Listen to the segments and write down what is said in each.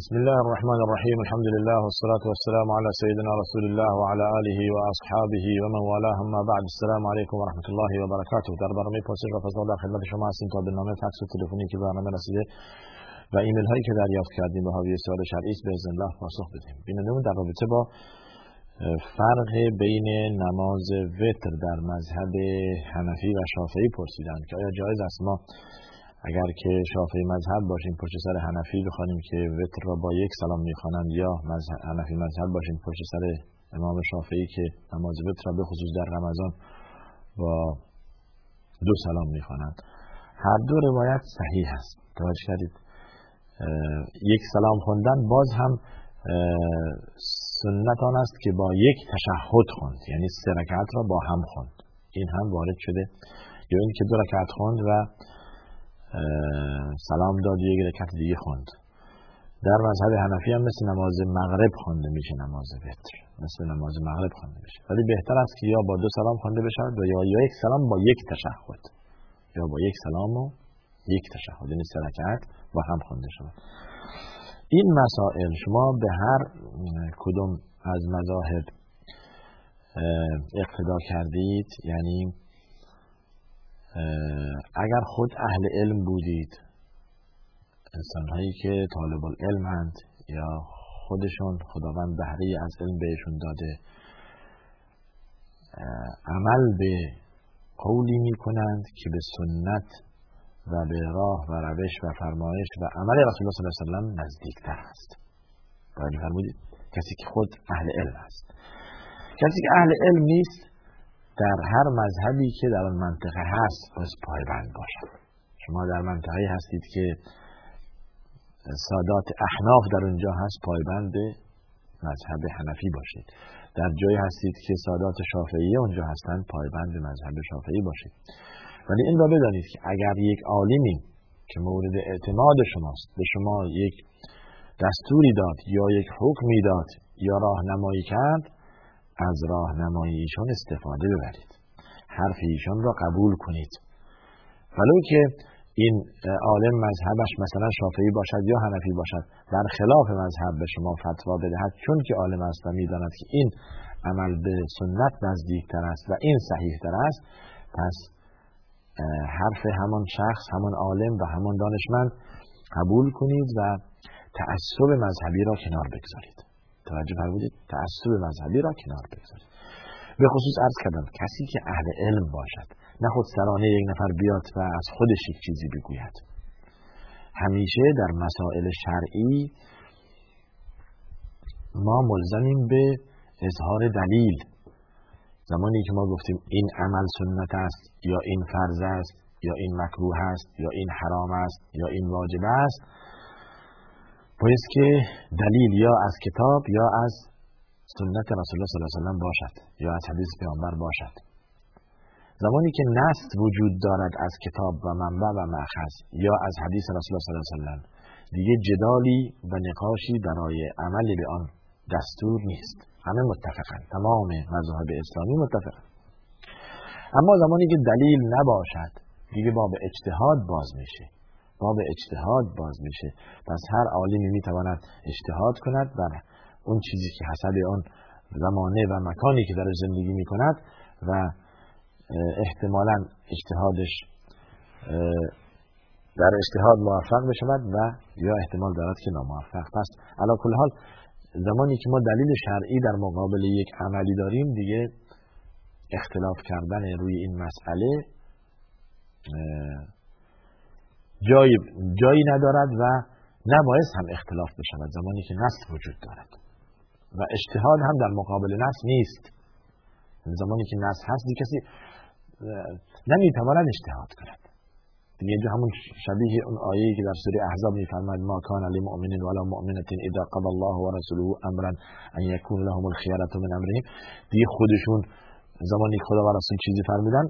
بسم الله الرحمن الرحیم الحمد لله والصلاة والسلام على سيدنا رسول الله وعلى آله وأصحابه ومن والاه اما بعد السلام علیکم و رحمت الله و برکاته در برنامه پرسش و فضل در خدمت شما هستیم تا به نامه فکس و تلفنی که برنامه رسیده و ایمیل هایی که دریافت کردیم به حاوی سوال شرعی است به الله پاسخ بدیم بینندمون در رابطه با فرق بین نماز وتر در مذهب حنفی و شافعی پرسیدند که آیا جایز است ما اگر که شافعی مذهب باشیم پشت سر حنفی بخوانیم که وتر را با یک سلام می‌خوانند یا مذهب حنفی مذهب باشیم پشت سر امام شافعی که نماز وتر را به خصوص در رمضان با دو سلام می‌خوانند. هر دو روایت صحیح است. توجه کردید. یک سلام خوندن باز هم سنت آن است که با یک تشهد خوند یعنی سه رکعت را با هم خوند. این هم وارد شده. یا اینکه دو رکعت خوند و سلام داد یک رکعت دیگه خوند. در مذهب حنفی هم مثل نماز مغرب خوانده میشه نماز وتر. مثل نماز مغرب خوانده میشه. ولی بهتر است که یا با دو سلام خوانده بشه یا یا یک سلام با یک تشهد. یا با یک سلام و یک تشهد یعنی سه رکعت با هم خوانده شود. این مسائل شما به هر کدوم از مذاهب اقتدا کردید؟ یعنی اگر خود اهل علم بودید انسانهایی که طالب العلمند یا خودشون خداوند بهره از علم بهشون داده عمل به قولی می کنند که به سنت و به راه و روش و فرمایش و عمل رسول الله صلی الله علیه و نزدیکتر است. توجه فرمودید کسی که خود اهل علم است. کسی که اهل علم نیست در هر مذهبی که در آن منطقه هست باز پایبند باشد. شما در منطقه هستید که سادات احناف در اونجا هست پایبند مذهب حنفی باشید. در جایی هستید که سادات شافعی اونجا هستند پایبند مذهب شافعی باشید. ولی این را بدانید که اگر یک عالمی که مورد اعتماد شماست به شما یک دستوری داد یا یک حکمی داد یا راهنمایی کرد از راهنمایی ایشان استفاده ببرید. حرف ایشان را قبول کنید. ولو که این عالم مذهبش مثلا شافعی باشد یا حنفی باشد در خلاف مذهب به شما فتوا بدهد چون که عالم است و می‌داند که این عمل به سنت نزدیکتر است و این صحیح تر است پس حرف همان شخص همان عالم و همان دانشمند قبول کنید و تعصب مذهبی را کنار بگذارید. توجه فرمودید تعصب مذهبی را کنار بگذارید به خصوص عرض کردم کسی که اهل علم باشد نه خود سرانه یک نفر بیاد و از خودش یک چیزی بگوید. همیشه در مسائل شرعی ما ملزمیم به اظهار دلیل. زمانی که ما گفتیم این عمل سنت است یا این فرض است یا این مکروه است یا این حرام است یا این واجب است باید که دلیل یا از کتاب یا از سنت رسول الله صلی الله علیه و باشد یا از حدیث پیامبر باشد. زمانی که نست وجود دارد از کتاب و منبع و مأخذ یا از حدیث رسول الله صلی الله علیه و دیگه جدالی و نقاشی برای عمل به آن دستور نیست. همه متفقن. تمام مذاهب اسلامی متفقن. اما زمانی که دلیل نباشد دیگه باب اجتهاد باز میشه. باب اجتهاد باز میشه. پس هر عالمی می‌تواند اجتهاد کند بر اون چیزی که حسب آن زمانه و مکانی که در زندگی می‌کند و احتمالا اجتهادش در اجتهاد موفق بشود و یا احتمال دارد که ناموفق. پس علا کل حال زمانی که ما دلیل شرعی در مقابل یک عملی داریم دیگه اختلاف کردن روی این مسئله جایی, جایی ندارد و نباید هم اختلاف بشود زمانی که نص وجود دارد. و اجتهاد هم در مقابل نص نیست. زمانی که نص هست دی کسی نمی‌تواند اجتهاد کند. دیگه همون شبیه اون آیه که در سوره احزاب میفرماید ما کان للمؤمن ولا مؤمنه اذا قضى الله ورسوله امرا ان يكون لهم الخيارة من امرهم. دیگه خودشون زمانی خدا و رسول چیزی فرمودن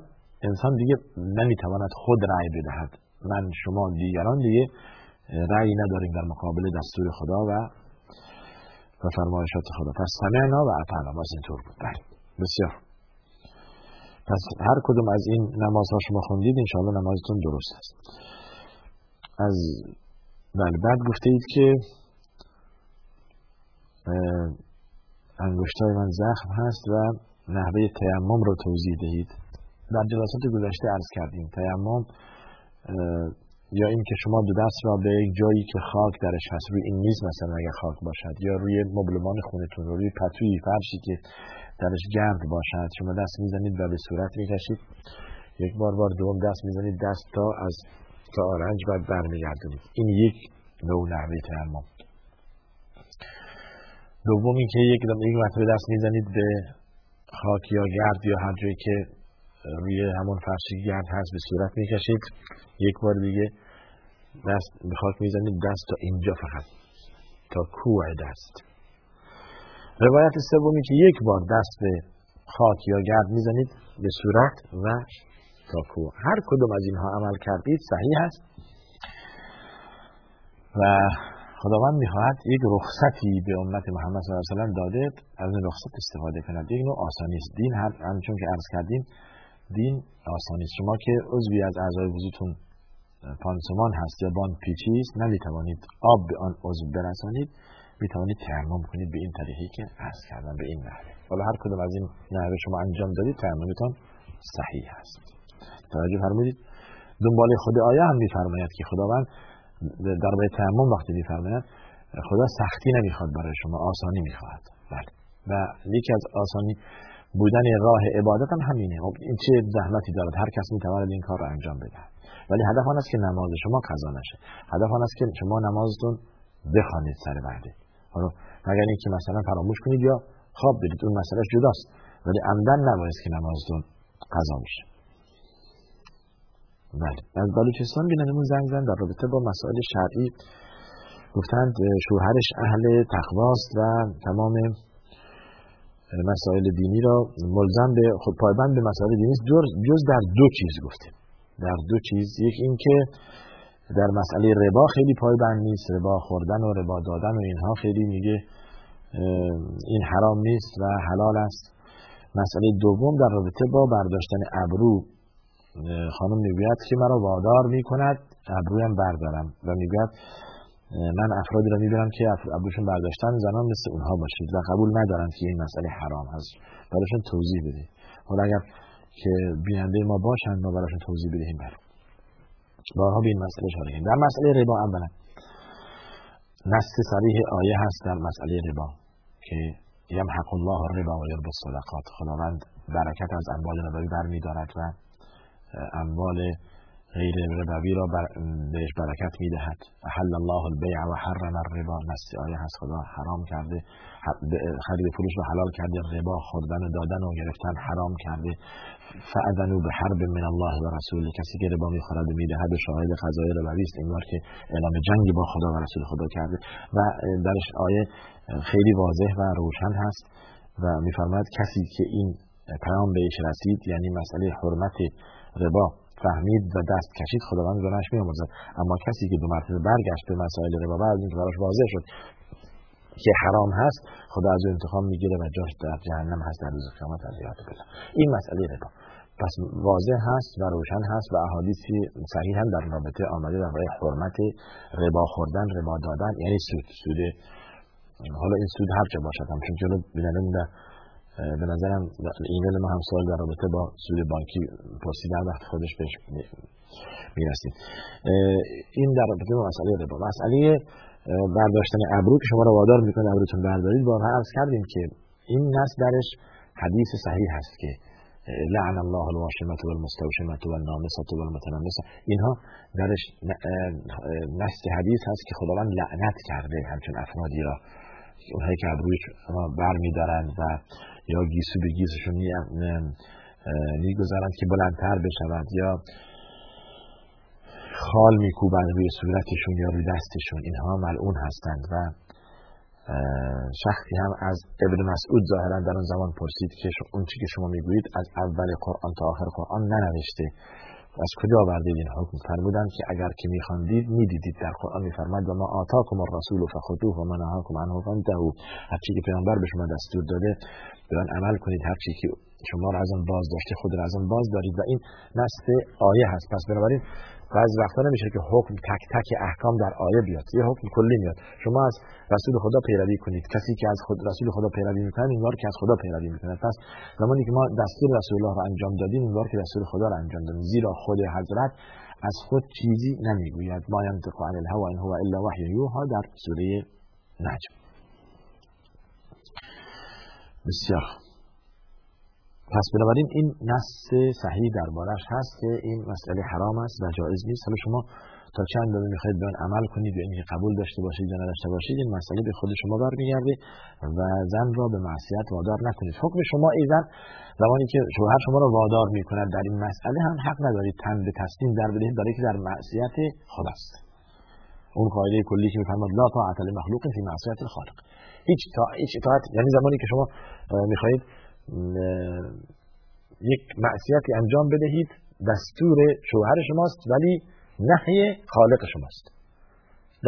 انسان دیگه نمی‌تواند خود رأی بدهد. من شما دیگران دیگه رأی نداریم در مقابل دستور خدا و و فرمایشات خدا. پس سمعنا و اطعنا. باز اینطور بود. بله. بسیار. پس هر کدوم از این نمازها شما خوندید انشاءالله نمازتون درست است. از بله بعد گفته اید که انگشتای من زخم هست و نحوه تیمم رو توضیح دهید. در جلسات گذشته عرض کردیم. تیمم یا اینکه شما دو دست را به یک جایی که خاک درش هست روی این میز مثلا اگر خاک باشد یا روی مبلمان خونتون رو روی پتوی فرشی که درش گرد باشد شما دست می‌زنید و به صورت می‌کشید. یک بار بار دوم دست می‌زنید دست تا از تا آرنج و برمیگردونید این یک نوع نحوه تیمم دومی که یک یک مرتبه دست می‌زنید به خاک یا گرد یا هر جایی که روی همون فرشی گرد هست به صورت می‌کشید یک بار دیگه دست به خاک می‌زنید دست تا اینجا فقط تا کوه دست. روایت سومی که یک بار دست به خاک یا گرد می‌زنید به صورت و تا کوه. هر کدوم از اینها عمل کردید صحیح است. و خداوند می‌خواهد یک رخصتی به امت محمد صلی الله علیه و داده از این رخصت استفاده کند. یک نوع آسانی است. دین هر چون که عرض کردیم دین آسانی. شما که عضوی از اعضای وجودتون پانسمان هست یا بان پیچی است نمی‌توانید آب به آن عضو برسانید. می‌توانید تیمم کنید به این طریقی که عرض کردم به این نحوه. حالا هر کدوم از این نحوه شما انجام دادید تیممتان صحیح است توجه فرمودید. دنبال خود آیه هم میفرماید که خداوند در باید تیمم وقتی میفرماید خدا سختی نمی‌خواد برای شما آسانی می‌خواهد. بله. و یکی از آسانی بودن راه عبادت هم همینه. خب این چه زحمتی دارد؟ هر کس می‌تواند این کار رو انجام بده ولی هدف آن است که نماز شما قضا نشه. هدف آن است که شما نمازتون بخوانید سر وقتی حالا مگر اینکه مثلا فراموش کنید یا خواب برید اون مسئله جداست. ولی عمدن نباید که نمازتون قضا میشه بله. از بلوچستان بینندمون زنگ زن در رابطه با مسائل شرعی. گفتند شوهرش اهل تقواست و تمام مسائل دینی را ملزم به خود پایبند به مسائل دینی جز در دو چیز گفته در دو چیز. یک این که در مسئله ربا خیلی پایبند نیست. ربا خوردن و ربا دادن و اینها خیلی میگه این حرام نیست و حلال است. مسئله دوم در رابطه با برداشتن ابرو. خانم می‌گوید که مرا وادار می‌کند ابرویم بردارم. و می‌گوید من افرادی را می‌بینم که ابروشون برداشتن زنان مثل اونها باشید و قبول ندارند که این مسئله حرام هست. براشون توضیح بده حالا اگر که بیننده ما باشند ما براشون توضیح بدهیم. بر بارها به این مسئله اشاره در مسئله ربا اولا نص صریح آیه هست در مسئله ربا که یمحق الله الربا و یربی الصدقات. خداوند برکت از اموال ربوی برمیدارد و اموال غیر ربوی را بر بهش برکت می‌دهد. حل الله البیع و حرم الربا. نصی آیه هست خدا حرام کرده. خرید فروش رو حلال کرده. ربا خوردن و دادن و گرفتن حرام کرده. فاذنوا به حرب من الله و رسول. کسی که ربا می‌خورد و می‌دهد و شاهد قضای ربوی است. انگار که اعلام جنگ با خدا و رسول خدا کرده. و درش آیه خیلی واضح و روشن هست و میفرماید کسی که این پیام بهش رسید یعنی مسئله حرمت ربا فهمید و دست کشید خداوند گناهش میآمرزد اما کسی که دو مرتبه برگشت به مسائل ربا بعد اینکه براش واضح شد که حرام هست خدا از او انتخاب می‌گیره و جاش در جهنم هست در روز قیامت از بلا این مسئله ربا. پس واضح هست و روشن هست و احادیثی صحیح هم در رابطه آمده در برای حرمت ربا خوردن ربا دادن. یعنی سود سود. حالا این سود هر چه باشد همچون جلو بیننده به نظرم ایمیل ما هم سوال در رابطه با سود بانکی در وقت خودش بهش می‌رسید این در رابطه با مسئله ربا. مسئله برداشتن ابرو که شما رو وادار می‌کنه ابروتون بردارید بارها عرض کردیم که این نص درش حدیث صحیح هست که لعن الله الواشمة والمستوشمة والنامصة والمتنمصة. اینها درش نص حدیث هست که خداوند لعنت کرده همچون افرادی را. اونهایی که ابروی بر میدارند و یا گیسو به گیسشون می‌گذارند که بلندتر بشوند یا خال میکوبند روی صورتشون یا روی دستشون. اینها ملعون هستند و شخصی هم از ابن مسعود ظاهرا در اون زمان پرسید که اون چی که شما می‌گویید از اول قرآن تا آخر قرآن ننوشته. از کجا آوردید؟ این حکم فرمودند که اگر که میخواندید می‌دیدید در قرآن میفرماید و ما آتاکم الرسول فخذوه و ما نهاکم عنه فانتهوا. هر چی که پیامبر به شما دستور داده به آن عمل کنید. هر چی که شما رو از آن باز داشته خود رو از آن باز دارید. و این نصف آیه هست. پس بنابراین بعضی وقتا نمیشه که حکم تک تک احکام در آیه بیاد. یه حکم کلی میاد. شما از رسول خدا پیروی کنید. کسی که از خود رسول خدا پیروی می‌کنه اینوار که از خدا پیروی می‌کنه. پس زمانی که ما دستور رسول الله رو انجام دادیم اینوار که رسول خدا رو انجام دادیم. زیرا خود حضرت از خود چیزی نمی‌گوید. ما ینطق عن الهوا ان هو الا وحی یوها در سوره نجم. بسیار پس بنابراین این نص صحیح دربارش هست که این مسئله حرام است و جایز نیست. حالا شما تا چند اندازه می‌خواید به عمل کنید یا اینکه قبول داشته باشید یا نداشته باشید این مسئله به خود شما برمیگرده و زن را به معصیت وادار نکنید. حکم شما ایزن زمانی که شوهر شما را وادار می‌کند در این مسئله هم حق ندارید. تن به تسلیم در بدهید برای که در معصیت خداست اون قاعده کلی که میفرماد لا طاعت لمخلوق فی معصیت الخالق. هیچ تا هیچ اطاعت یعنی زمانی که شما می‌خواهید یک معصیتی انجام بدهید. دستور شوهر شماست ولی نهی خالق شماست.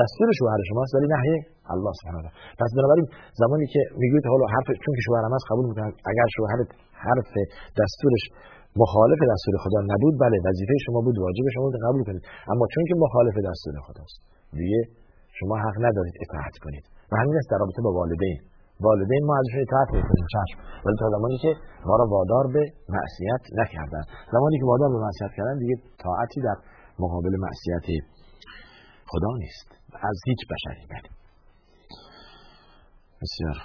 دستور شوهر شماست ولی نهی الله سبحانه و پس بنابراین زمانی که می‌گوید حالا حرف چون که شوهرم هست قبول می‌کنم اگر شوهرت حرف دستورش مخالف دستور خدا نبود بله وظیفه شما بود واجب شما بود قبول کنید. اما چون که مخالف دستور خداست دیگه شما حق ندارید اطاعت کنید. و همین است در رابطه با والدین. والدین ما ازشون اطاعت می‌کنیم چشم. ولی تا زمانی که ما را وادار به معصیت نکردن. زمانی که وادار به معصیت کردن دیگه طاعتی در مقابل معصیت خدا نیست. از هیچ بشری بله بسیار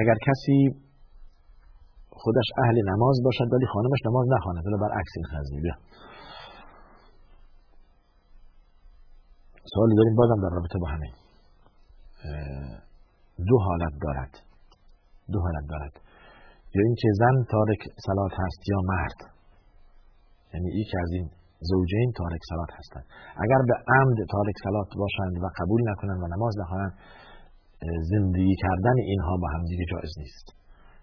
اگر کسی خودش اهل نماز باشد ولی خانمش نماز نخواند ولی برعکس این خزمی سوالی داریم بازم در رابطه با همین. دو حالت دارد. دو حالت دارد. یا اینکه زن تارک سلات هست یا مرد. یعنی یکی از این زوجین تارک سلات هستند. اگر به عمد تارک سلات باشند و قبول نکنند و نماز نخوانند زندگی کردن اینها با همدیگه جایز نیست.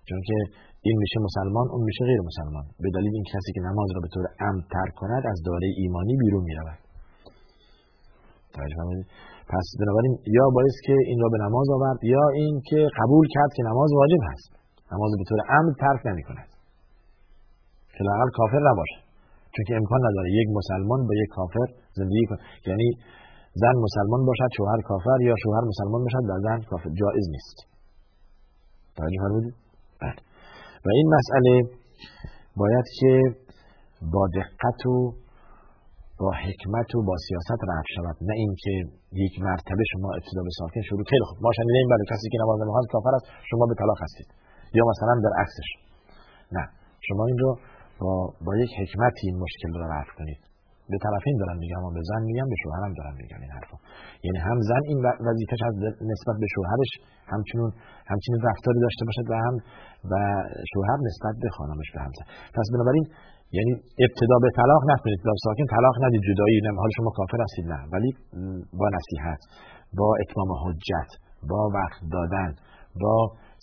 چون که این میشه مسلمان اون میشه غیر مسلمان. به دلیل این کسی که نماز را به طور عمد ترک کند از داره ایمانی بیرون می‌رود. پس بنابراین یا باید که این را به نماز آورد یا این که قبول کرد که نماز واجب هست. نماز به طور عمد ترک نمی کند که کافر نباشه. چون که امکان نداره یک مسلمان با یک کافر زندگی کنه. یعنی زن مسلمان باشد شوهر کافر یا شوهر مسلمان باشد و زن کافر جایز نیست. توجه فرمودید؟ بله. و این مسئله باید که با دقت و با حکمت و با سیاست رفت شود. نه اینکه یک مرتبه شما ابتدا به ساکن شروع خیلی خوب. ما شنیدیم. بله کسی که نماز نمی‌خواد کافر است. شما به طلاق هستید. یا مثلا در عکسش. نه. شما این رو با, با یک حکمتی این مشکل رو رفع کنید. به طرفین دارن میگم و به زن میگم به شوهرم دارن میگم این حرفا یعنی هم زن این وظیفش از نسبت به شوهرش همچنون همچنین رفتاری داشته باشد و هم و شوهر نسبت به خانمش به همسر پس بنابراین یعنی ابتدا به طلاق نکنید با ساکن طلاق ندید جدایی نه. حال شما کافر هستید نه. ولی با نصیحت با اتمام حجت با وقت دادن با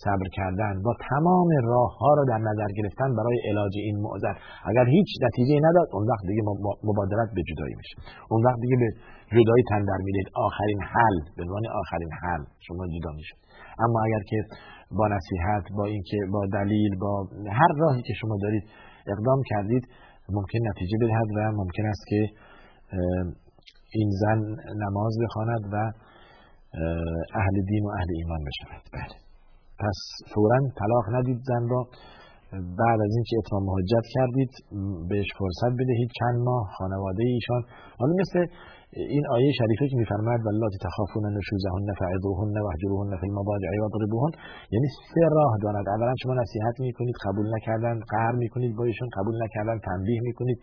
صبر کردن با تمام راه ها را در نظر گرفتن برای علاج این معذر اگر هیچ نتیجه نداد اون وقت دیگه مبادرت به جدایی میشه. اون وقت دیگه به جدایی تن در می‌دید. آخرین حل به عنوان آخرین حل شما جدا میشید. اما اگر که با نصیحت با اینکه با دلیل با هر راهی که شما دارید اقدام کردید ممکن نتیجه بدهد و ممکن است که این زن نماز بخواند و اهل دین و اهل ایمان بشود. بله. پس فورا طلاق ندید زن را. بعد از اینکه اتمام حجت کردید بهش فرصت بدهید چند ماه خانواده ایشان. حالا مثل این آیه شریفه که میفرماید واللاتی تخافون نشوزهن فعظوهن واهجروهن فی المضاجع واضربوهن یعنی سه راه دارد. اولا شما نصیحت می‌کنید قبول نکردن قهر می‌کنید با ایشون قبول نکردن تنبیه می‌کنید.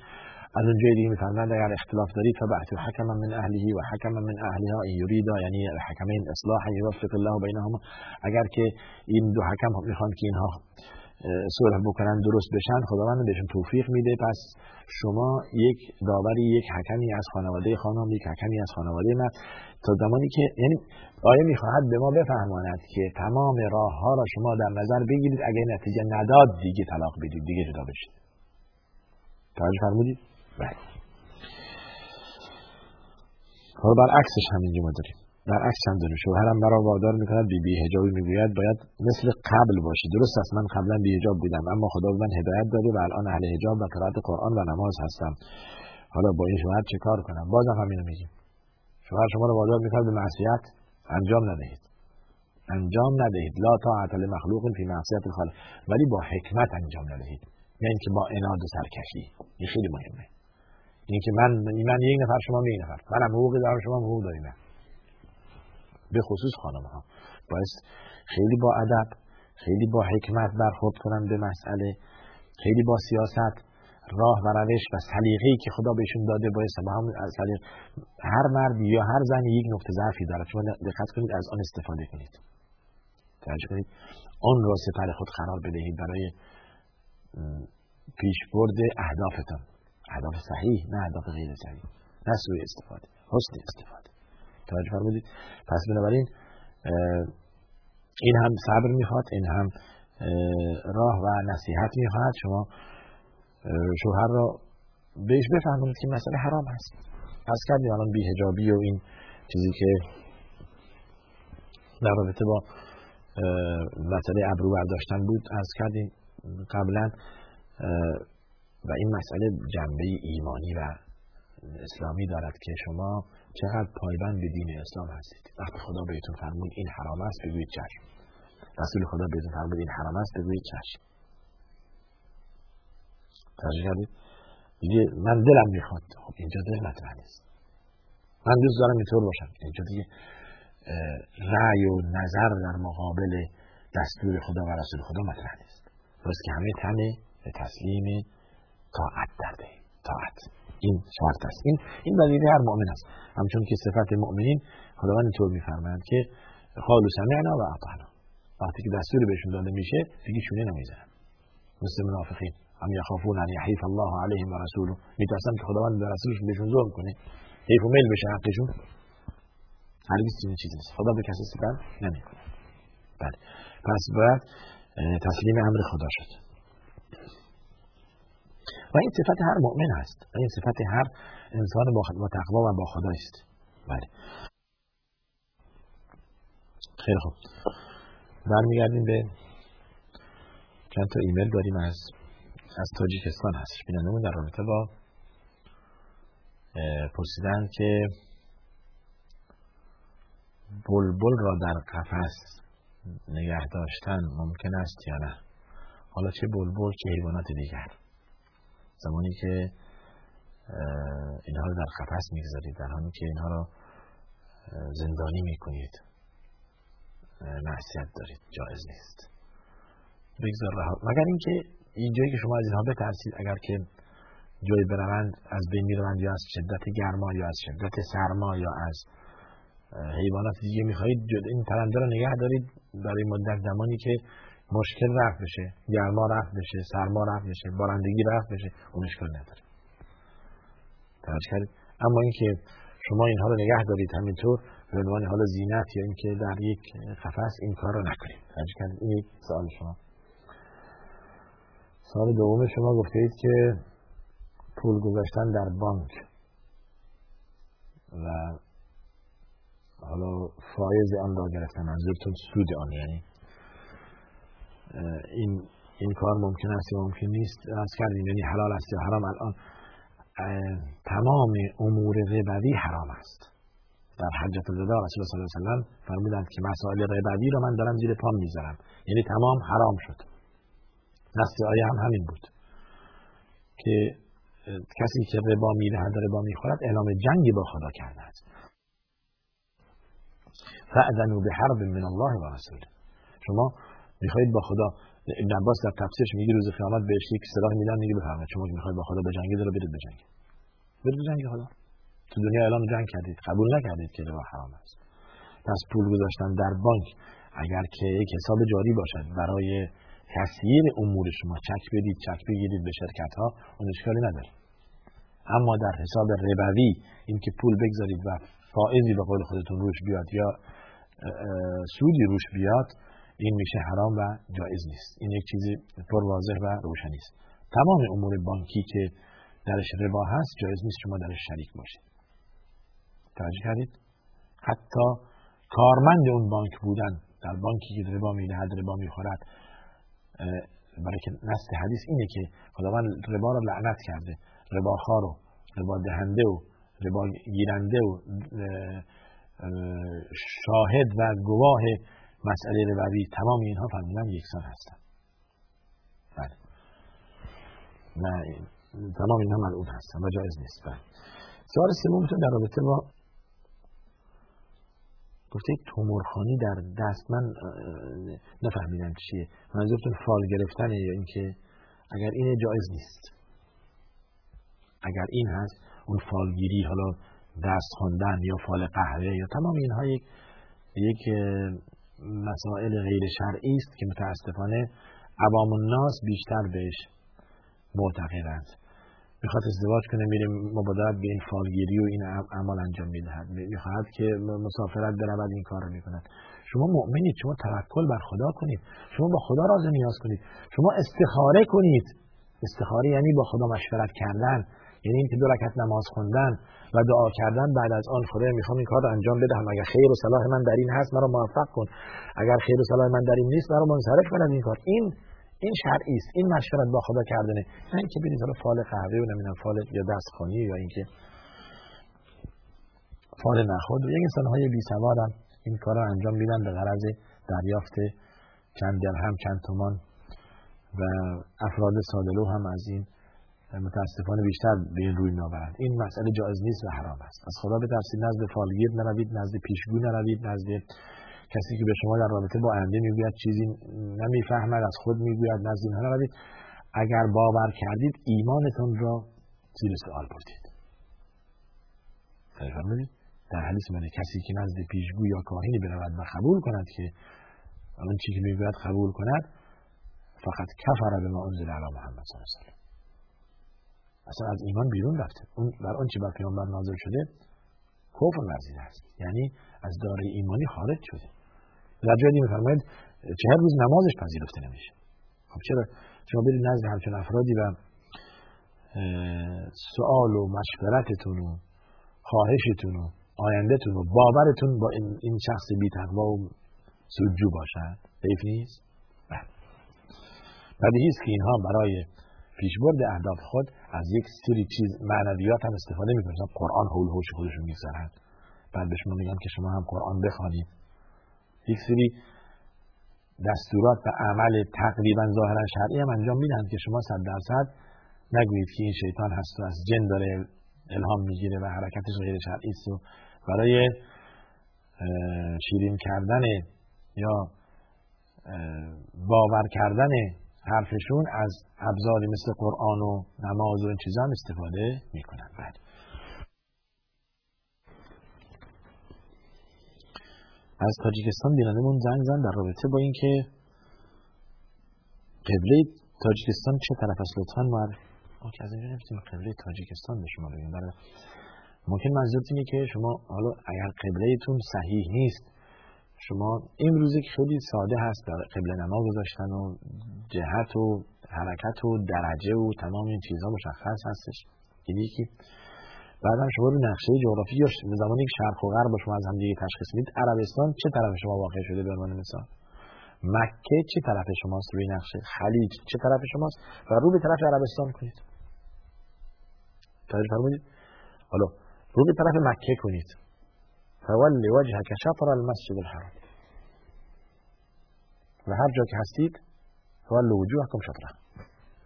از اون جای دیگه میفرماید اگر اختلاف دارید فبعثوا حکما من اهله و حکما من اهلها این یریدا. یعنی حکمین اصلاح یوفق الله بینهما. اگر که این دو حکم می‌خوان که اینها صلح بکنن درست بشن خداوند بهشون توفیق میده. پس شما یک داوری یک حکمی از خانواده خانم یک حکمی از خانواده من. تا زمانی که یعنی آیه می‌خواهد به ما بفهماند که تمام راه ها را شما در نظر بگیرید. اگر نتیجه نداد دیگه طلاق بدید دیگه جدا بشید. توجه فرمودید؟ بله. حالا برعکسش همینجا ما داریم. برعکس هم داره شوهرم مرا وادار می‌کند بی بی هجابی می‌گوید باید مثل قبل باشی. درست است من قبلا بی هجاب بودم اما خدا به من هدایت داده و الان اهل هجاب و قرائت قرآن و نماز هستم. حالا با این شوهر چه کار کنم؟ بازم همینو میگیم. شوهر شما رو وادار می‌کند به معصیت؟ انجام ندهید. انجام ندهید. لا طاعت لمخلوق فی معصیت الخالق. ولی با حکمت انجام ندهید. نه اینکه با اناد سرکشی. این خیلی مهمه. اینکه من من یک نفر شما یک نفر. منم حقوقی دارم شما حقوق دارید به خصوص خانم ها باید خیلی با ادب خیلی با حکمت برخورد کنن به مسئله. خیلی با سیاست راه و روش و سلیقه‌ای که خدا بهشون داده باید با هم سلیق. هر مرد یا هر زنی یک نقطه ضعفی داره شما دقت کنید از آن استفاده کنید. توجه کنید. آن را سپر خود قرار بدهید برای پیشبرد اهدافتان. اهداف صحیح نه اهداف غیر صحیح. نه سوی استفاده. حسن استفاده. توجه فرمودید پس بنابراین این هم صبر می‌خواد این هم راه و نصیحت می‌خواد شما شوهر را بهش بفهمونید که مسئله حرام هست از کردیم الان بیهجابی و این چیزی که در رابطه با مسئله ابرو برداشتن بود از کردیم. قبلا و این مسئله جنبه ایمانی و اسلامی دارد که شما چقدر پایبند به دین اسلام هستید. وقتی خدا بهتون فرمود این حرام است بگویید چشم. رسول خدا بهتون فرمود این حرام است بگویید چشم. توجه کردید؟ دیگه من دلم می‌خواد. خب اینجا دل مطرح نیست. من دوست دارم اینطور باشم. اینجا دیگه رأی و نظر در مقابل دستور خدا و رسول خدا مطرح نیست. درست که همه تنه به تسلیم طاعت در دهیم طاعت. این شرط است. این این وظیفه هر مؤمن است. همچون که صفت مؤمنین خداوند اینطور میفرمایند که قالوا سمعنا و اطعنا. وقتی که دستوری بهشون داده میشه دیگه شونه نمی‌زنن. مثل منافقین. هم یخافون ان یحیف الله علیهم و رسوله. میترسن که خداوند به رسولش بهشون ظلم کنه. حیف و میل بشه حقشون. هرگز چنین چیزی نیست. خدا به کسی ستم نمی‌کنه بله. پس باید تسلیم امر خدا شد. و این صفت هر مؤمن است. و این صفت هر انسان با تقوا و با خدا است. بله. خیلی خوب. برمیگردیم به چند تا ایمیل داریم از از تاجیکستان هستش. بینندمون در رابطه با پرسیدن که بلبل را در قفس نگه داشتن ممکن است یا نه؟ حالا چه بلبل چه حیوانات دیگر؟ زمانی که اینها رو در قفس می‌گذارید در حالی که اینها را زندانی می‌کنید معصیت دارید جایز نیست. بگذار رها مگر اینکه این جایی که شما از اینها بترسید اگر که جایی بروند از بین می‌روند یا از شدت گرما یا از شدت سرما یا از حیوانات دیگه می‌خواهید این پرنده رو نگه دارید. برای مدت زمانی که مشکل رفت بشه گرما رفت بشه سرما رفت بشه بارندگی رفت بشه اون اشکال نداره. توجه اما اینکه شما اینها رو نگه دارید همینطور به عنوان حال زینت یا اینکه در یک قفس این کار رو نکنید. توجه کردید این یک شما. سال دوم شما گفتید که پول گذاشتن در بانک و حالا فایز آن را گرفتن منظورتون سود آن یعنی این این کار ممکن است یا ممکن نیست؟ از کردیم یعنی حلال است یا حرام؟ الان تمام امور ربوی حرام است. در حجت الوداع رسول صلی الله علیه و فرمودند که مسائل ربوی را من دارم زیر پام می‌ذارم. یعنی تمام حرام شد. نص آیه هم همین بود. که کسی که ربا می‌دهد ربا می‌خورد اعلام جنگ با خدا کرده است. فأذنوا بحرب من الله و رسوله. شما می‌خواهید با خدا. ابن عباس در تفسیرش میگه روز قیامت بهش یک سلاح میدن میگه بفرمایید شما که می‌خواید با خدا بجنگید رو برید بجنگید برید بجنگید حالا تو دنیا اعلام جنگ کردید. قبول نکردید که ربا حرام است. پس پول گذاشتن در بانک. اگر که یک حساب جاری باشد برای تسییر امور شما چک بدید چک بگیرید به شرکت ها اون اشکالی نداره. اما در حساب ربوی این که پول بگذارید و فائزی به قول خودتون روش بیاد یا سودی روش بیاد این میشه حرام و جایز نیست. این یک چیزی پر واضح و روشنی است تمام امور بانکی که درش ربا هست جایز نیست شما درش شریک باشید. توجه کردید؟ حتی کارمند اون بانک بودن در بانکی که ربا می‌دهد ربا می‌خورد برای که نست حدیث اینه که خداوند ربا رو لعنت کرده. رباخار و ربا دهنده و ربا گیرنده و شاهد و گواه مسئله ربوی تمام اینها فرمودن یکسان هستن بله. و تمام اینها ملعون هستن و جایز نیست. بله. سوال سومتون در رابطه با گفته تومورخانی در دست من نفهمیدم چیه. منظورتون فال گرفتنه یا اینکه اگر این جایز نیست؟ اگر این هست اون فالگیری حالا دست خوندن یا فال قهوه یا تمام اینها یک یک مسائل غیر شرعی است که متاسفانه عوام الناس بیشتر بهش معتقدند. می‌خواد ازدواج کنه میره مبادرت به این فالگیری و این عمل انجام می‌دهد. می‌خواهد که مسافرت برود این کار رو می‌کند. شما مؤمنید شما توکل بر خدا کنید. شما با خدا راز نیاز کنید. شما استخاره کنید. استخاره یعنی با خدا مشورت کردن یعنی اینکه دو رکعت نماز خوندن. و دعا کردن بعد از آن خدا می‌خوام این کار انجام بدهم. اگر خیر و صلاح من در این هست مرا موفق کن. اگر خیر و صلاح من در این نیست مرا منصرف کن این کار. این این شرعی است. این مشورت با خدا کردنه. نه اینکه برید حالا فال قهوه و نمی‌دونم فال یا دستخوانی یا اینکه فال نخود. یک انسان های بی هم این کار رو انجام میدن به غرض دریافت چند درهم چند تومان و افراد سادلو هم از این متاسفانه بیشتر به این روی میآورند. این مسئله جایز نیست و حرام است. از خدا بترسید نزد فالگیر نروید نزد پیشگو نروید نزد کسی که به شما در رابطه با آینده می‌گوید چیزی نمی‌فهمد از خود می‌گوید نزد اینها نروید. اگر باور کردید ایمانتون را زیر سوال بردید. در حدیث من کسی که نزد پیشگو یا کاهنی برود و قبول کند که آن چیزی که می‌گوید قبول کند فقط کفر به ما انزل علی محمد صلی الله علیه اصلا از ایمان بیرون رفته. اون بر آنچه بر پیامبر نازل شده کفر ورزیده است. یعنی از داره ایمانی خارج شده. در جایی میفرماید روز نمازش پذیرفته نمیشه. خب چرا؟ شما برید نزد همچون افرادی و سوال و مشورتتون و خواهشتون و آیندهتون و باورتون با این شخص بی و سجو باشد. حیف نیست؟ بله. بدیهی است که اینها برای پیشبرد اهداف خود از یک سری چیز معنویات هم استفاده می‌کنن مثلا قرآن حول هوش خودشون می‌گذارن بعد شما میگن که شما هم قرآن بخوانید. یک سری دستورات و عمل تقریبا ظاهرا شرعی هم انجام میدن که شما صد درصد نگویید که این شیطان هست و از جن داره الهام می‌گیره و حرکتش غیر شرعی است و برای شیرین کردن یا باور کردن حرفشون از ابزاری مثل قرآن و نماز و این چیزا هم استفاده می‌کنن. بعد بله. از تاجیکستان بینندمون زنگ زن در رابطه با اینکه قبله تاجیکستان چه طرف است لطفا معرف که از اینجا نمی‌تونیم قبله تاجیکستان به شما بگیم. برای ممکن منظورت اینه که شما حالا اگر قبلهتون صحیح نیست شما امروزی که خیلی ساده هست در قبل نما گذاشتن و جهت و حرکت و درجه و تمام این چیزها مشخص هستش. یکی بعدم شما رو نقشه جغرافی یا زمانی که شرق و غرب شما از هم دیگه تشخیص می‌دید عربستان چه طرف شما واقع شده به عنوان مثال؟ مکه چه طرف شماست روی نقشه؟ خلیج چه طرف شماست؟ و رو به طرف عربستان کنید. فرمودید. حالا رو به طرف مکه کنید. فولی وجهك شطر المسجد الحرام. و هر جا که هستید فولوا وجوهكم شطره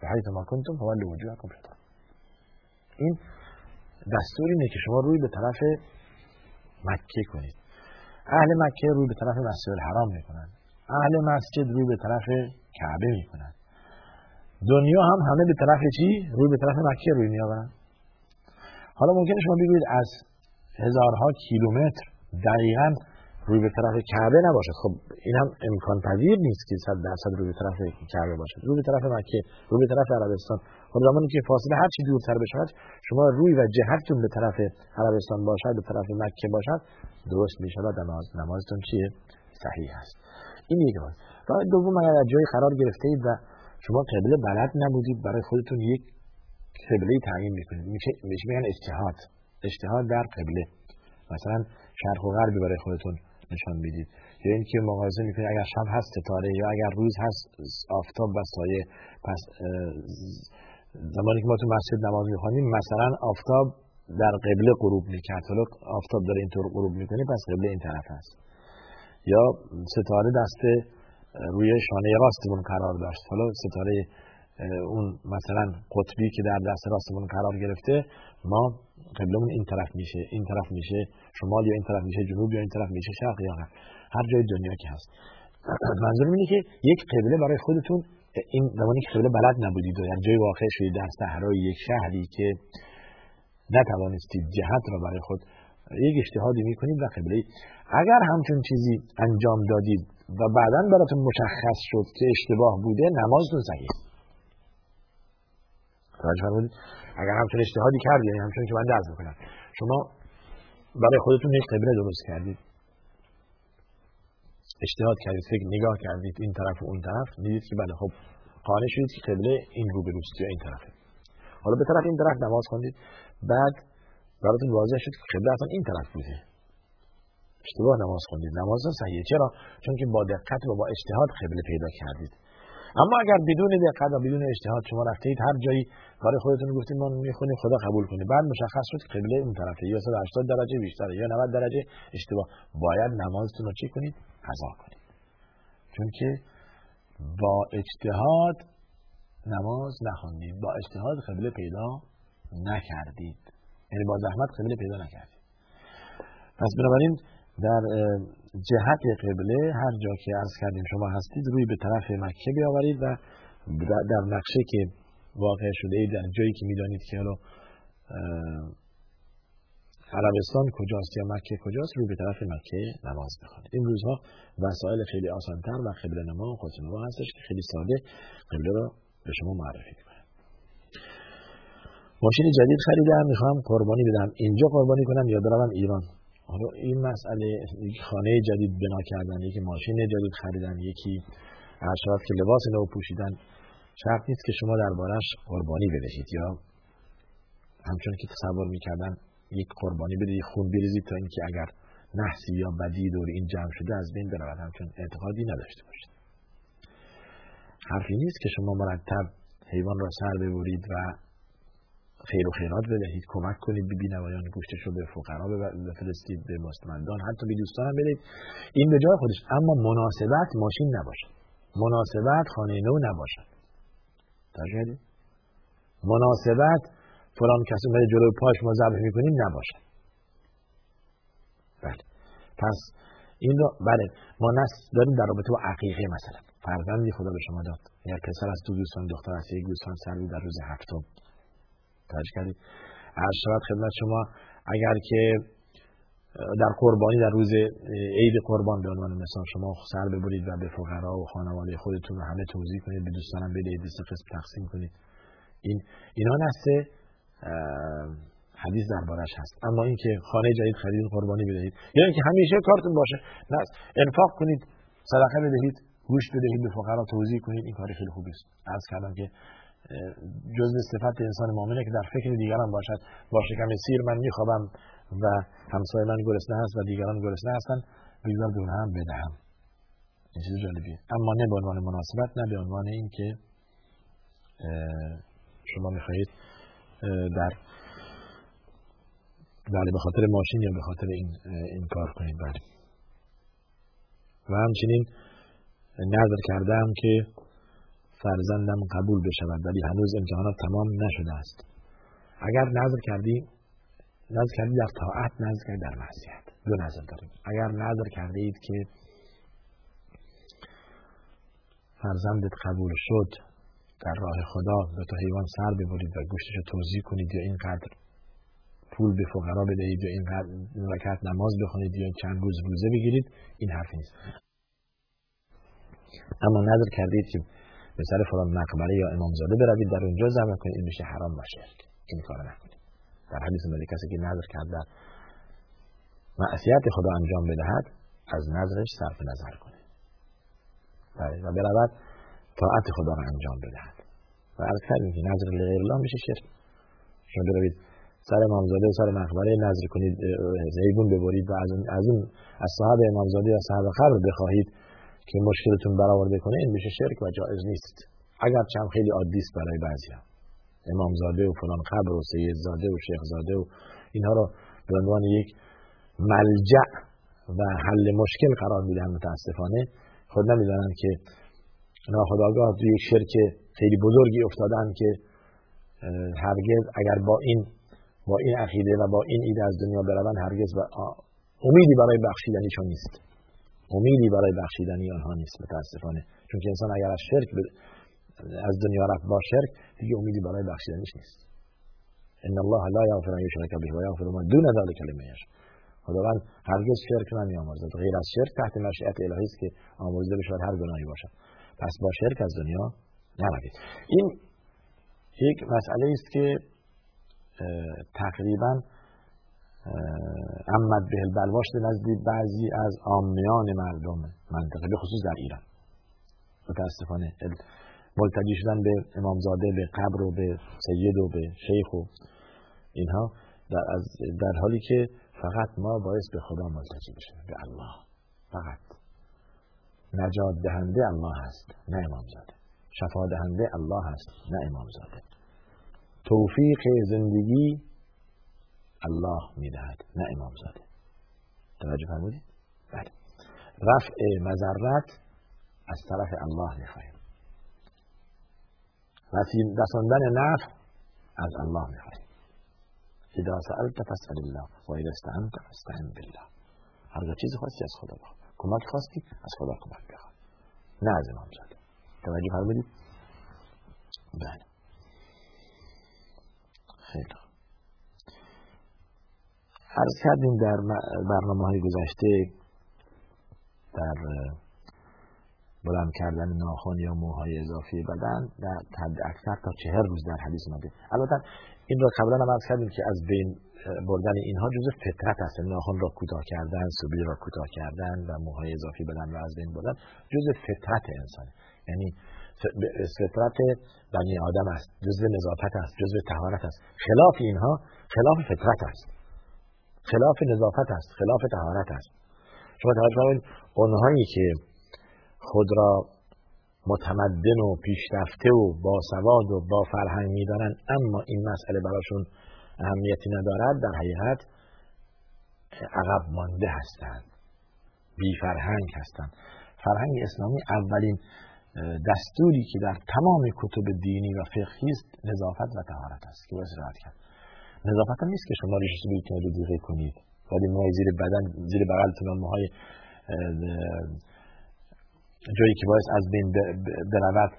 به حیث ما کنتم فولوا وجوهكم شطره این دستور اینه که شما روی به طرف مکه کنید. اهل مکه روی به طرف مسجد الحرام می‌کنند اهل مسجد روی به طرف کعبه می‌کنند دنیا هم همه به طرف چی؟ روی به طرف مکه روی میآورند حالا ممکنه شما بگویید از هزارها کیلومتر دقیقا روی به طرف کعبه نباشد خب این هم امکان پذیر نیست که صد درصد روی به طرف کعبه باشد روی به طرف مکه روی به طرف عربستان. خب زمانی که فاصله هر چی دورتر بشود شما روی و جهتتون به طرف عربستان باشد به طرف مکه باشد درست می شود نماز نمازتون چیه؟ صحیح است. این یک راه راه دوم اگر جای قرار گرفته اید و شما قبله بلد نبودید برای خودتون یک قبله تعیین می‌کنید. میشه میگن اجتهاد. اجتهاد در قبله. مثلا شرق و غربی برای خودتون نشان می‌دید. یا اینکه مقایسه می‌کنید اگر شب هست ستاره یا اگر روز هست آفتاب و سایه پس زمانی که ما تو مسجد نماز می‌خوانیم مثلا آفتاب در قبله غروب می‌کرد. حالا آفتاب داره اینطور غروب می‌کنه پس قبله این طرف هست. یا ستاره دست روی شانه راستمون قرار داشت. حالا ستاره اون مثلا قطبی که در دست راستمون قرار گرفته ما قبلمون این طرف میشه این طرف میشه شمال یا این طرف میشه جنوب یا این طرف میشه شرق یا هر جای دنیا که هست منظورم اینه که یک قبله برای خودتون این زمانی که قبله بلد نبودید یعنی جای واقع شدید در صحرای یک شهری که نتوانستید جهت را برای خود یک اجتهادی می‌کنید و قبله اگر همچون چیزی انجام دادید و بعدا براتون مشخص شد که اشتباه بوده نمازتون صحیح توجه فرمودید. اگر همچون اجتهادی کرد یعنی همچون که من درس می‌کنم شما برای خودتون یک قبله درست کردید. اجتهاد کردید فکر نگاه کردید این طرف و اون طرف. می‌دید که بله خب قانع شدید که قبله این رو بروست یا این طرفه. حالا به طرف این طرف نماز خوندید. بعد براتون واضح شد که قبله اصلا این طرف بوده. اشتباه نماز خوندید. نماز صحیحه. چرا؟ چون که با دقت و با اجتهاد قبله پیدا کردید. اما اگر بدون دقت و بدون اجتهاد شما رفتید هر جایی برای خودتون گفتید ما می‌خونیم خدا قبول کنه. بعد مشخص شد قبله اون طرفه. یا 180 درجه بیشتره یا 90 درجه اشتباه. باید نمازتون رو چی کنید قضا کنید. چون که با اجتهاد نماز نخوندید. با اجتهاد قبله پیدا نکردید. یعنی با زحمت قبله پیدا نکردید. پس بنابراین در جهت قبله هر جا که عرض کردیم شما هستید روی به طرف مکه بیاورید و در نقشه که واقع شده اید در جایی که می‌دانید که حالا عربستان کجاست یا مکه کجاست روی به طرف مکه نماز بخوانید. این روزها وسایل خیلی آسانتر و قبله نما و خود نما هستش که خیلی ساده قبله را به شما معرفی کنه ماشین جدید خریدم می‌خوام قربانی بدم. اینجا قربانی کنم یا بروم ایران؟ حالا این مسئله یک خانه جدید بنا کردن یکی ماشین جدید خریدن یکی اشراف که لباس نو پوشیدن شرط نیست که شما دربارش قربانی بدهید یا همچون که تصور می‌کردن یک قربانی بدهید خون بریزید تا اینکه اگر نحسی یا بدی دور این جمع شده از بین برود. همچون اعتقادی نداشته باشید. حرفی نیست که شما مرتب حیوان را سر ببرید و خیر و خیرات بدهید کمک کنید به بینوایان گوشتش رو به فقرا بفرستید به مستمندان حتی به دوستان هم بدهید. این به جای خودش. اما مناسبت ماشین نباشد. مناسبت خانه نو نباشد. تجربه مناسبت فلان کسی اومده جلو پاش ما ذبح می‌کنیم نباشد. بله. پس این رو بله. ما نست داریم در رابطه با عقیقه مثلا. فرزندی خدا به شما داد. یا پسر از دو دوستان دختر از یک دوستان سر در روز هفتم. توجه کردید هر شود خدمت شما اگر که در قربانی در روز عید قربان به عنوان مثال شما سر ببرید و به فقرا و خانواده خودتون و همه توضیح کنید به دوستانم بدهید دست قسم تقسیم کنید. این اینا نسته حدیث دربارش هست. اما اینکه خانه جدید خرید قربانی بدهید یا اینکه همیشه کارتون باشه نه انفاق کنید صدقه بدهید گوش بدهید به فقرا توضیح کنید این کار خیلی خوبی است. عرض کردم که جز صفت انسان مؤمنه که در فکر دیگران باشد. با شکم سیر من میخوابم و همسایه من گرسنه هست و دیگران گرسنه هستن بگذار دون هم بدهم. این چیز جالبیه. اما نه به عنوان مناسبت نه به عنوان این که شما می‌خواهید در بله به خاطر ماشین یا به خاطر این, این کار کنید. بله. و همچنین نظر کردم که فرزندم قبول بشود ولی هنوز امتحانات تمام نشده است. اگر نظر کردی نظر کردی در طاعت نظر کردی در معصیت. دو نظر داریم. اگر نظر کرده اید که فرزندت قبول شد در راه خدا به تو حیوان سر ببرید و گوشتش توضیح کنید یا اینقدر پول به فقرا بدهید یا اینقدر رکعت نماز بخونید یا چند روز روزه بگیرید این حرف نیست. اما نظر کردید که به سر فلان مقبره یا امامزاده بروید در اونجا زمین کنید. این میشه حرام و شرک این کار نکنید. در حدیث ملی کسی که نظر کرد در معصیت خدا انجام بدهد از نظرش صرف نظر کنه. بله، و برود طاعت خدا را انجام بدهد. و از کردیم که نظر لغیر الله میشه شرک. شما بروید سر امامزاده سر مقبره نظر کنید حیبون ببرید و از از اون از صاحب امامزاده یا صاحب قبر بخواهید که مشکلتون برآورده کنه این میشه شرک و جایز نیست. اگر چند خیلی عادی است برای بعضیا. امامزاده و فلان قبر و سیدزاده و شیخزاده و اینها رو به عنوان یک ملجع و حل مشکل قرار میدن متاسفانه. خود نمی‌دانند که ناخداگاه توی یک شرک خیلی بزرگی افتادن که هرگز اگر با این با این عقیده و با این ایده از دنیا بروند هرگز و امیدی برای بخشیدنیشون نیست. امیدی برای بخشیدنی آنها نیست متاسفانه. چون که انسان اگر از شرک از دنیا رفت با شرک دیگه امیدی برای بخشیدنیش نیست. ان الله لا یغفر ان یشرک به و یغفر ما دون ذلك لمن یشاء. خداوند هرگز شرک نمیآمرزد. غیر از شرک تحت مشیت الهی است که آمرزیده بشود هر گناهی باشد. پس با شرک از دنیا نروید این یک مسئله است که تقریبا امد به بلواشت نزدی بعضی از آمیان مردم منطقه به خصوص در ایران. متاسفانه ملتجی شدن به امامزاده به قبر و به سید و به شیخ و اینها در, از در حالی که فقط ما باعث به خدا ملتجی بشیم به الله. فقط. نجات دهنده الله هست نه امامزاده. شفا دهنده الله هست نه امامزاده. توفیق زندگی الله میدهد نه امامزاده. توجه فرمودید بله. رفع مذرت از طرف الله میخواهیم. رساندن نفع از الله میخواهیم. اذا سألت فاسأل الله و اذا استعنت فاستعن بالله. هر چیز خواستی از خدا بخواه. کمک خواستی از خدا کمک بخواه. نه از امام زاده توجه فرمودید بله. خیلی عرض کردیم در برنامه های گذشته در بلند کردن ناخن یا موهای اضافی بدن در حد اکثر تا چهر روز در حدیث اومده. البته این را قبلا هم کردیم که از بین بردن اینها جزء فطرت است. ناخن را کوتاه کردن سوبی را کوتاه کردن و موهای اضافی بدن را از بین بردن جزء فطرت انسان یعنی فطرت بنی آدم است جزء نظافت است جزء طهارت است. خلاف اینها خلاف فطرت است. خلاف نظافت است خلاف طهارت است. شما توجه کنید اونهایی که خود را متمدن و پیشرفته و باسواد و با فرهنگ می‌دانند اما این مسئله براشون اهمیتی ندارد در حقیقت عقب مانده هستند بی فرهنگ هستند. فرهنگ اسلامی اولین دستوری که در تمام کتب دینی و فقهی است نظافت و طهارت است. که راحت کرد. نظافت هم نیست که شما ریش رو دیگه کنید. ولی موهای زیر بدن زیر بغلتون موهای جایی که باعث از بین برود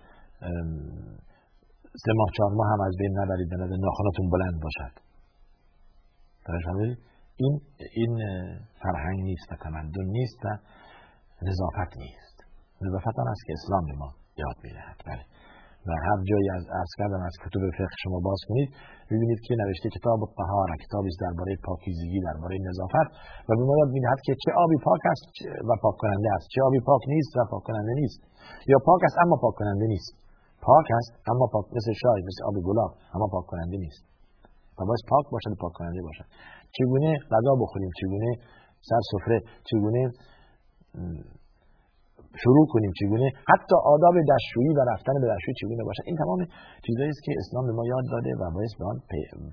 سه ماه چهار ماه هم از بین نبرید بنده ناخونتون بلند باشد. این این فرهنگ نیست و تمدن نیست و نظافت نیست. نظافت آن است که اسلام به ما یاد می‌دهد. بله. و هر جایی از عرض کردم از کتب فقه شما باز کنید ببینید که نوشته کتاب طهاره کتابی درباره پاکیزگی درباره نظافت و به ما یاد که چه آبی پاک است و پاک کننده است. چه آبی پاک نیست و پاک کننده نیست. یا پاک است اما پاک کننده نیست. پاک است اما پاک مثل شای مثل آب گلاب اما پاک کننده نیست. و باید پاک باشد پاک کننده باشد. چگونه غذا بخوریم؟ چگونه سر سفره؟ چگونه شروع کنیم چگونه حتی آداب دستشویی و رفتن به دستشویی چگونه باشه. این تمام چیزایی است که اسلام به ما یاد داده و باعث به آن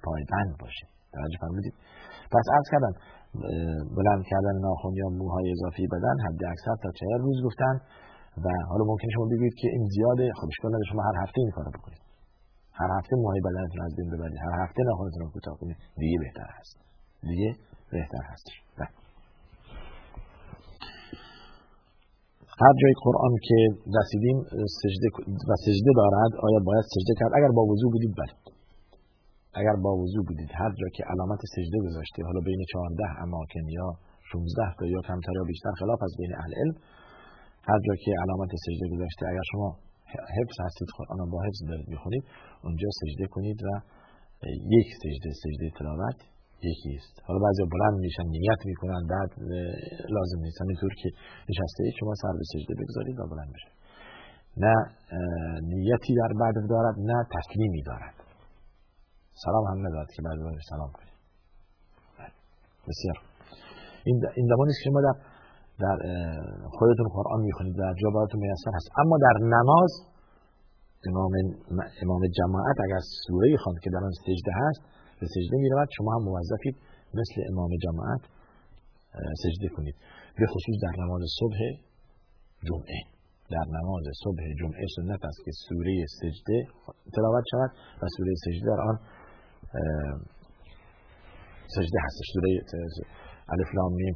پایبند باشیم توجه فرمودید؟ پس عرض کردم بلند کردن ناخن یا موهای اضافی بدن حد اکثر تا چهار روز گفتن و حالا ممکن شما بگید که این زیاده خب اشکال نداره شما هر هفته این کارو بکنید. هر هفته موهای بدنتون از بین ببرید. هر هفته ناخنتون رو کوتاه کنید. دیگه بهتر هست. دیگه بهتر هست بله هر جای قرآن که رسیدیم سجده و سجده دارد آیا باید سجده کرد؟ اگر با وضوع بودید بله. اگر با وضوع بودید هر جا که علامت سجده گذاشته حالا بین 14 اماکن یا 16 تا یا کمتر یا بیشتر خلاف از بین اهل علم هر جا که علامت سجده گذاشته اگر شما حفظ هستید قرآن با حفظ دارید می‌خونید اونجا سجده کنید و یک سجده سجده تلاوت یکی است. حالا بعضی بلند میشن نیت می‌کنن بعد لازم نیست. همینطور که نشسته ای شما سر به سجده بگذارید و بلند بشه نه نیتی در بعد دارد نه تسلیمی دارد. سلام هم نداد که بعد سلام کنید. بسیار. این این زمانی که شما در در خودتون قرآن می‌خونید در جا براتون میسر هست. اما در نماز امام امام جماعت اگر سوره خواند که در آن سجده هست به سجده می‌رود. شما هم موظفید مثل امام جماعت سجده کنید. به خصوص در نماز صبح جمعه. در نماز صبح جمعه سنت است که سوره سجده تلاوت شود و سوره سجده در آن سجده هستش. سوره الف لام میم.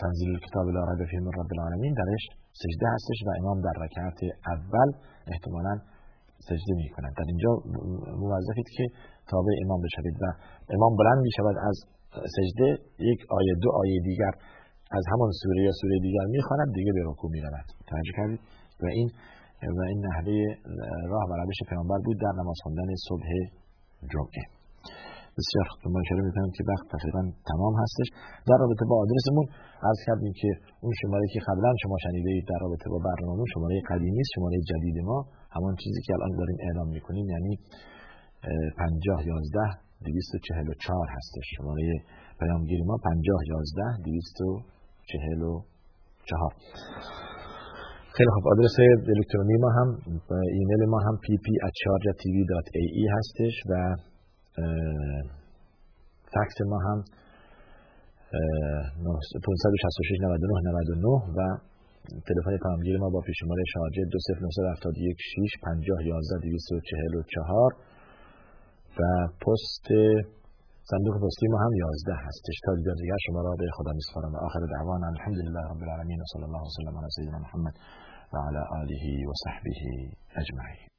تنزیل کتاب لا رب فیه من رب العالمین. درش سجده هستش و امام در رکعت اول احتمالا سجده می کند در اینجا موظفید که تابع امام بشوید و امام بلند می شود از سجده یک آیه دو آیه دیگر از همان سوره یا سوره دیگر می خواند دیگه به رکوع می رود توجه کردید؟ و این و این نحوه راه و روش پیامبر بود در نماز خواندن صبح جمعه. بسیار ما اشاره می‌کنم که وقت تقریبا تمام هستش. در رابطه با آدرسمون عرض کردیم که اون شماره که قبلا شما شنیده اید در رابطه با برنامه شماره قدیمی شماره جدید ما. همان چیزی که الان داریم اعلام می‌کنیم یعنی 50 11 244 هستش. شماره پیامگیری ما 50 11 244 خیلی خوب. آدرس الکترونی ما هم ایمیل ما هم pp@charjatv.ae هستش و فکس ما هم 566 99 99 و تلفن پیامگیر ما با پیشماره شارجه 20971 6 50 11 244 و پست صندوق پستی ما هم 11 هستش. تا دیگر شما را به خدا میسپارم آخر دعوانا الحمدلله رب العالمین. و صلی الله وسلم علی سیدنا محمد و علی آله و صحبه اجمعین.